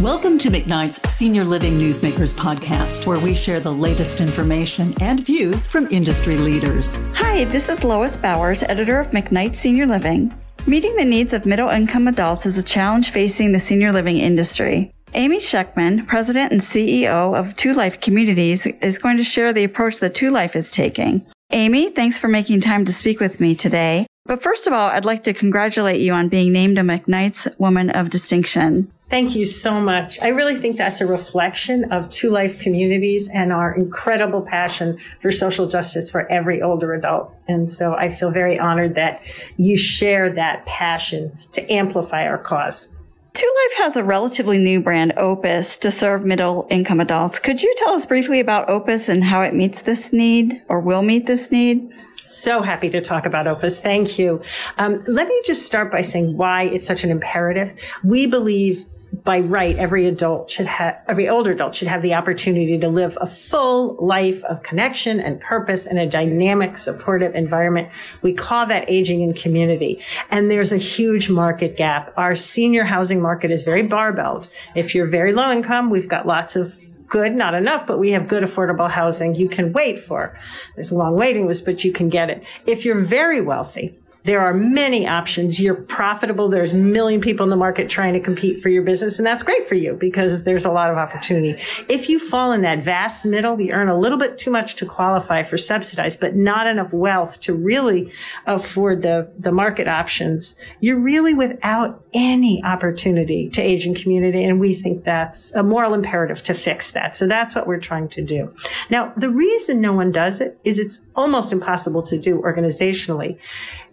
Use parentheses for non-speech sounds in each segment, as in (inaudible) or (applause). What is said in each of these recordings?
Welcome to McKnight's Senior Living Newsmakers podcast, where we share the latest information and views from industry leaders. Hi, this is Lois Bowers, editor of McKnight Senior Living. Meeting the needs of middle income adults is a challenge facing the senior living industry. Amy Schectman, president and CEO of 2Life Communities, is going to share the approach that 2Life is taking. Amy, thanks for making time to speak with me today. But first of all, I'd like to congratulate you on being named a McKnight's Woman of Distinction. Thank you so much. I really think that's a reflection of 2Life Communities and our incredible passion for social justice for every older adult. And so I feel very honored that you share that passion to amplify our cause. Two Life has a relatively new brand, Opus, to serve middle income adults. Could you tell us briefly about Opus and how it meets this need or will meet this need? So happy to talk about Opus. Thank you. Um, let me just start by saying why it's such an imperative. We believe by right, every adult should have, every older adult should have the opportunity to live a full life of connection and purpose in a dynamic, supportive environment. We call that aging in community. And there's a huge market gap. Our senior housing market is very barbelled. If you're very low income, we've got lots of good, not enough, but we have good affordable housing you can wait for. There's a long waiting list, but you can get it. If you're very wealthy, there are many options. You're profitable. There's a million people in the market trying to compete for your business, and that's great for you because there's a lot of opportunity. If you fall in that vast middle, you earn a little bit too much to qualify for subsidized, but not enough wealth to really afford the, the market options. You're really without any opportunity to in community, and we think that's a moral imperative to fix that. So that's what we're trying to do. Now, the reason no one does it is it's almost impossible to do organizationally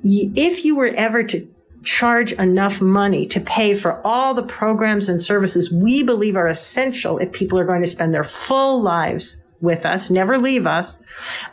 if you were ever to charge enough money to pay for all the programs and services we believe are essential if people are going to spend their full lives with us, never leave us,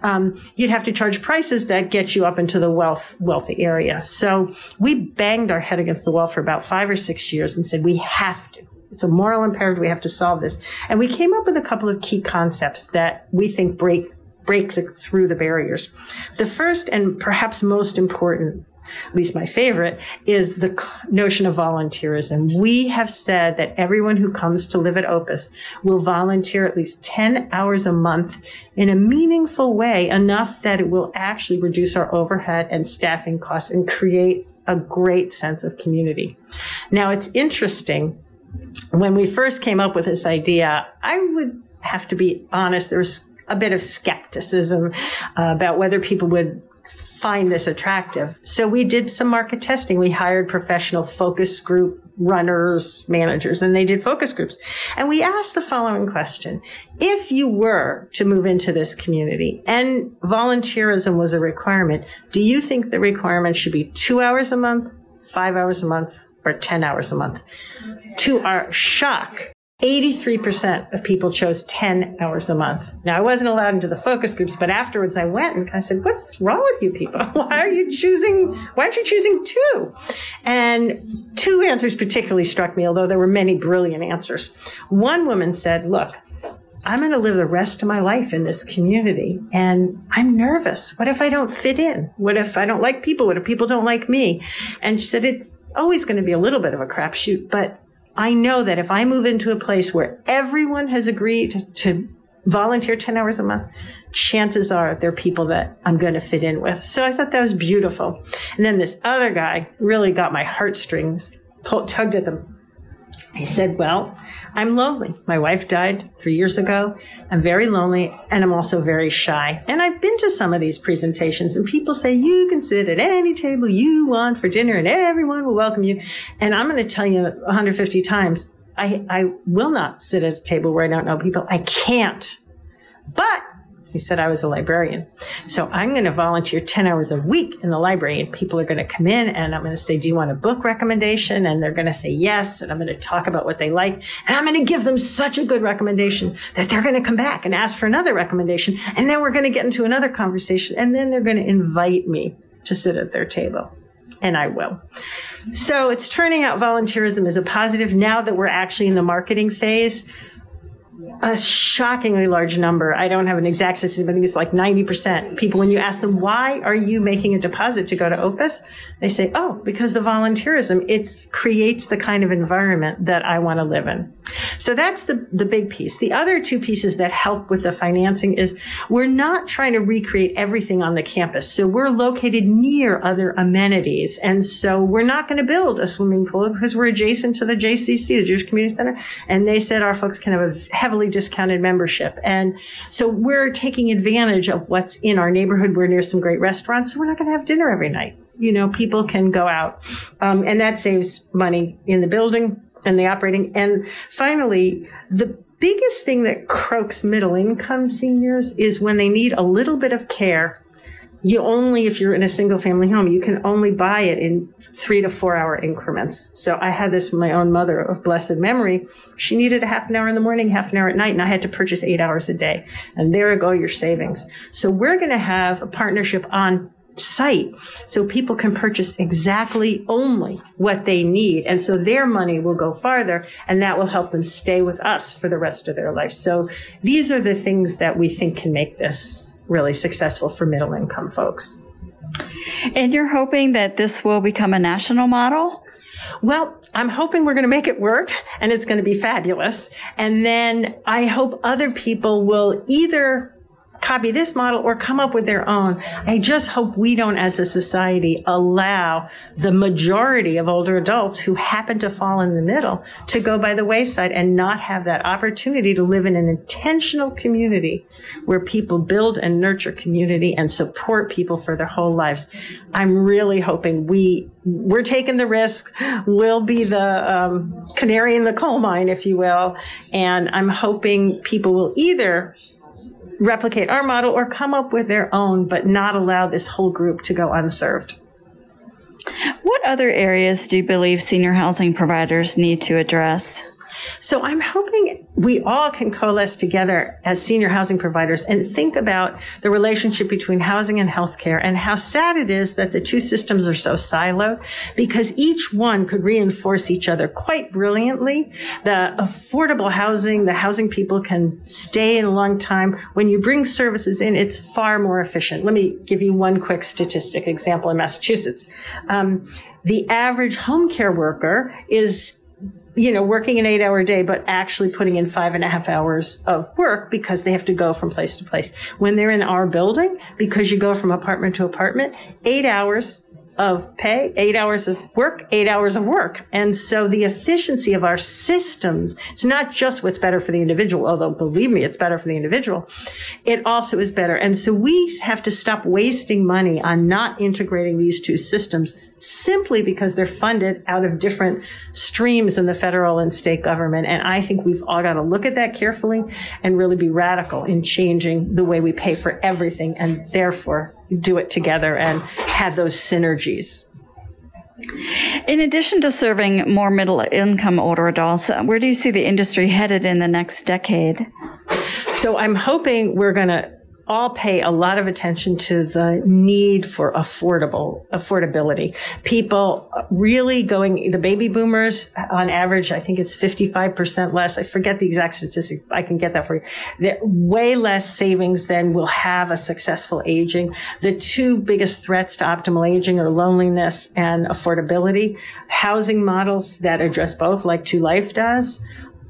um, you'd have to charge prices that get you up into the wealth wealthy area. So we banged our head against the wall for about five or six years and said we have to. It's a moral imperative. We have to solve this. And we came up with a couple of key concepts that we think break break the, through the barriers. The first and perhaps most important at least my favorite, is the notion of volunteerism. We have said that everyone who comes to live at Opus will volunteer at least 10 hours a month in a meaningful way, enough that it will actually reduce our overhead and staffing costs and create a great sense of community. Now, it's interesting. When we first came up with this idea, I would have to be honest, there was a bit of skepticism uh, about whether people would find this attractive. So we did some market testing. We hired professional focus group runners, managers, and they did focus groups. And we asked the following question. If you were to move into this community and volunteerism was a requirement, do you think the requirement should be two hours a month, five hours a month, or 10 hours a month? To our shock, 83% of people chose 10 hours a month. Now, I wasn't allowed into the focus groups, but afterwards I went and I said, What's wrong with you people? (laughs) Why are you choosing, why aren't you choosing two? And two answers particularly struck me, although there were many brilliant answers. One woman said, Look, I'm going to live the rest of my life in this community and I'm nervous. What if I don't fit in? What if I don't like people? What if people don't like me? And she said, It's always going to be a little bit of a crapshoot, but I know that if I move into a place where everyone has agreed to volunteer 10 hours a month, chances are they're people that I'm going to fit in with. So I thought that was beautiful. And then this other guy really got my heartstrings, pulled, tugged at them he said, Well, I'm lonely. My wife died three years ago. I'm very lonely and I'm also very shy. And I've been to some of these presentations and people say, You can sit at any table you want for dinner and everyone will welcome you. And I'm going to tell you 150 times, I, I will not sit at a table where I don't know people. I can't. But he said I was a librarian. So I'm going to volunteer 10 hours a week in the library and people are going to come in and I'm going to say, do you want a book recommendation? And they're going to say yes. And I'm going to talk about what they like. And I'm going to give them such a good recommendation that they're going to come back and ask for another recommendation. And then we're going to get into another conversation and then they're going to invite me to sit at their table. And I will. So it's turning out volunteerism is a positive now that we're actually in the marketing phase a shockingly large number. I don't have an exact statistic, but I think it's like 90% people, when you ask them, why are you making a deposit to go to Opus? They say, oh, because the volunteerism, it creates the kind of environment that I want to live in. So that's the, the big piece. The other two pieces that help with the financing is we're not trying to recreate everything on the campus. So we're located near other amenities. And so we're not going to build a swimming pool because we're adjacent to the JCC, the Jewish Community Center. And they said our folks can have a heavily discounted membership. And so we're taking advantage of what's in our neighborhood. We're near some great restaurants. So we're not going to have dinner every night you know, people can go out. Um, and that saves money in the building and the operating. And finally, the biggest thing that croaks middle income seniors is when they need a little bit of care. You only, if you're in a single family home, you can only buy it in three to four hour increments. So I had this with my own mother of blessed memory. She needed a half an hour in the morning, half an hour at night, and I had to purchase eight hours a day. And there go your savings. So we're going to have a partnership on site so people can purchase exactly only what they need. And so their money will go farther and that will help them stay with us for the rest of their life. So these are the things that we think can make this really successful for middle income folks. And you're hoping that this will become a national model? Well, I'm hoping we're going to make it work and it's going to be fabulous. And then I hope other people will either copy this model or come up with their own. I just hope we don't, as a society, allow the majority of older adults who happen to fall in the middle to go by the wayside and not have that opportunity to live in an intentional community where people build and nurture community and support people for their whole lives. I'm really hoping we we're taking the risk. We'll be the um, canary in the coal mine, if you will. And I'm hoping people will either replicate our model or come up with their own, but not allow this whole group to go unserved. What other areas do you believe senior housing providers need to address? So I'm hoping we all can coalesce together as senior housing providers and think about the relationship between housing and healthcare and how sad it is that the two systems are so siloed because each one could reinforce each other quite brilliantly. The affordable housing, the housing people can stay in a long time. When you bring services in, it's far more efficient. Let me give you one quick statistic example in Massachusetts. Um, the average home care worker is you know, working an eight hour day, but actually putting in five and a half hours of work because they have to go from place to place. When they're in our building, because you go from apartment to apartment, eight hours of pay, eight hours of work, eight hours of work. And so the efficiency of our systems, it's not just what's better for the individual, although believe me, it's better for the individual. It also is better. And so we have to stop wasting money on not integrating these two systems simply because they're funded out of different streams in the federal and state government. And I think we've all got to look at that carefully and really be radical in changing the way we pay for everything and therefore do it together and have those synergies. In addition to serving more middle income older adults, where do you see the industry headed in the next decade? So I'm hoping we're going to all pay a lot of attention to the need for affordable affordability. People really going the baby boomers on average, I think it's 55% less. I forget the exact statistic. I can get that for you. They're way less savings than will have a successful aging. The two biggest threats to optimal aging are loneliness and affordability. Housing models that address both, like 2Life does,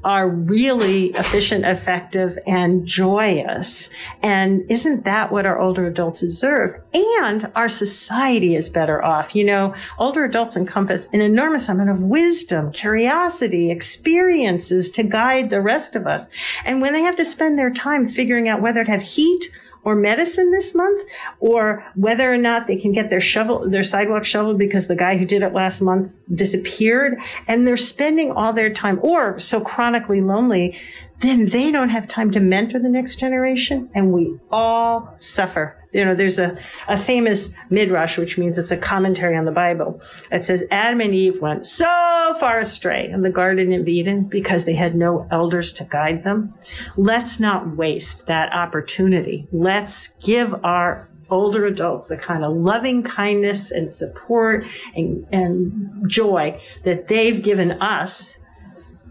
are really efficient, effective, and joyous. And isn't that what our older adults deserve? And our society is better off. You know, older adults encompass an enormous amount of wisdom, curiosity, experiences to guide the rest of us. And when they have to spend their time figuring out whether to have heat or medicine this month, or whether or not they can get their shovel, their sidewalk shoveled because the guy who did it last month disappeared, and they're spending all their time, or so chronically lonely, then they don't have time to mentor the next generation, and we all suffer you know, there's a, a famous midrash, which means it's a commentary on the Bible. It says Adam and Eve went so far astray in the Garden of Eden because they had no elders to guide them. Let's not waste that opportunity. Let's give our older adults the kind of loving kindness and support and, and joy that they've given us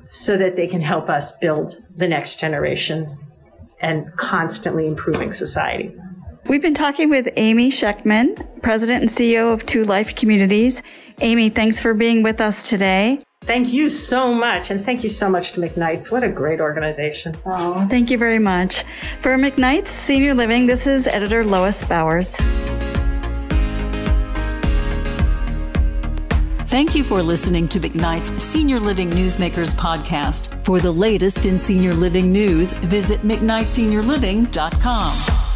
so that they can help us build the next generation and constantly improving society. We've been talking with Amy Schectman, President and CEO of 2Life Communities. Amy, thanks for being with us today. Thank you so much. And thank you so much to McKnight's. What a great organization. Oh, thank you very much. For McKnight's Senior Living, this is editor Lois Bowers. Thank you for listening to McKnight's Senior Living Newsmakers podcast. For the latest in senior living news, visit McKnightseniorliving.com.